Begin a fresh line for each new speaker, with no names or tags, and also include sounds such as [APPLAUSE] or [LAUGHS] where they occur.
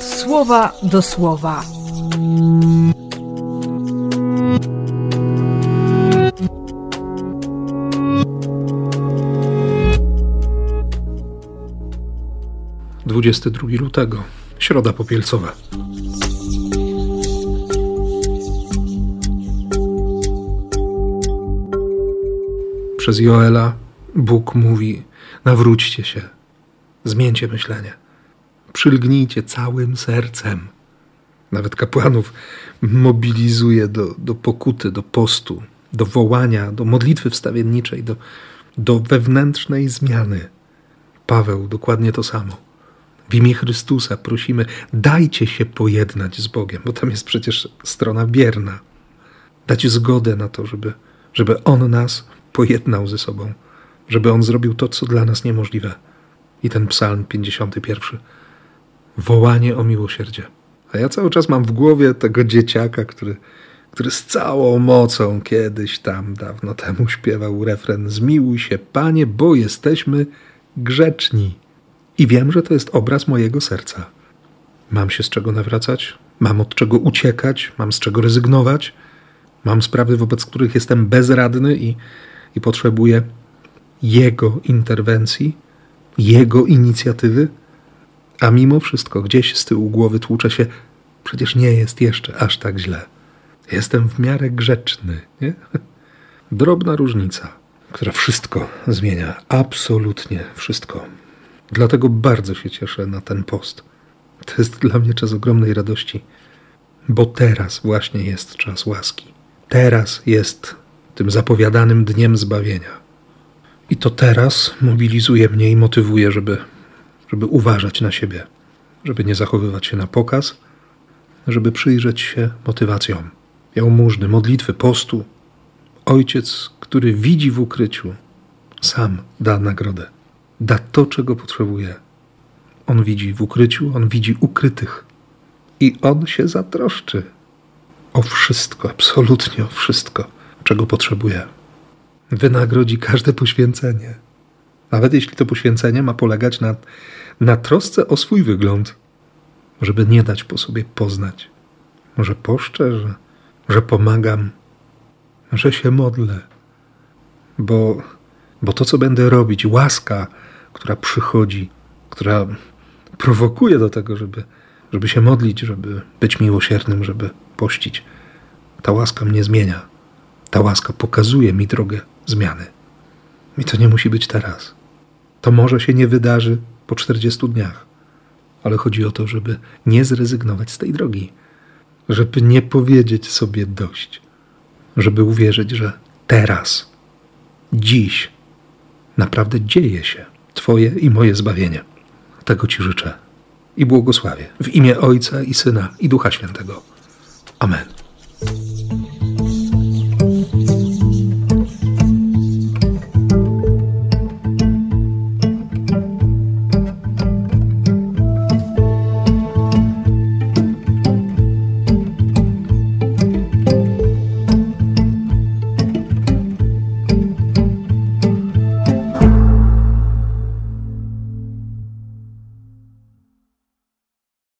słowa do słowa.
Dwudziesty drugi lutego, środa popielcowa. Przez Joela Bóg mówi: nawróćcie się, zmieńcie myślenie, przylgnijcie całym sercem. Nawet kapłanów mobilizuje do, do pokuty, do postu, do wołania, do modlitwy wstawienniczej, do, do wewnętrznej zmiany. Paweł dokładnie to samo. W imię Chrystusa prosimy, dajcie się pojednać z Bogiem, bo tam jest przecież strona bierna. Dać zgodę na to, żeby, żeby On nas pojednał ze sobą, żeby On zrobił to, co dla nas niemożliwe. I ten psalm 51. Wołanie o miłosierdzie. A ja cały czas mam w głowie tego dzieciaka, który, który z całą mocą kiedyś tam dawno temu śpiewał refren Zmiłuj się, Panie, bo jesteśmy grzeczni. I wiem, że to jest obraz mojego serca. Mam się z czego nawracać, mam od czego uciekać, mam z czego rezygnować, mam sprawy, wobec których jestem bezradny i, i potrzebuję Jego interwencji, Jego inicjatywy, a mimo wszystko gdzieś z tyłu głowy tłucze się, przecież nie jest jeszcze aż tak źle. Jestem w miarę grzeczny. Nie? [LAUGHS] Drobna różnica, która wszystko zmienia, absolutnie wszystko. Dlatego bardzo się cieszę na ten post. To jest dla mnie czas ogromnej radości, bo teraz właśnie jest czas łaski. Teraz jest tym zapowiadanym dniem zbawienia. I to teraz mobilizuje mnie i motywuje, żeby, żeby uważać na siebie, żeby nie zachowywać się na pokaz, żeby przyjrzeć się motywacjom, jałmużny, modlitwy, postu. Ojciec, który widzi w ukryciu, sam da nagrodę da to, czego potrzebuje. On widzi w ukryciu, on widzi ukrytych i on się zatroszczy o wszystko, absolutnie o wszystko, czego potrzebuje. Wynagrodzi każde poświęcenie. Nawet jeśli to poświęcenie ma polegać na, na trosce o swój wygląd, żeby nie dać po sobie poznać. Może poszczę, że, że pomagam, że się modlę, bo, bo to, co będę robić, łaska, która przychodzi, która prowokuje do tego, żeby, żeby się modlić, żeby być miłosiernym, żeby pościć. Ta łaska mnie zmienia. Ta łaska pokazuje mi drogę zmiany. I to nie musi być teraz. To może się nie wydarzy po 40 dniach, ale chodzi o to, żeby nie zrezygnować z tej drogi, żeby nie powiedzieć sobie dość, żeby uwierzyć, że teraz, dziś naprawdę dzieje się. Twoje i moje zbawienie. Tego Ci życzę i błogosławię w imię Ojca i Syna i Ducha Świętego. Amen.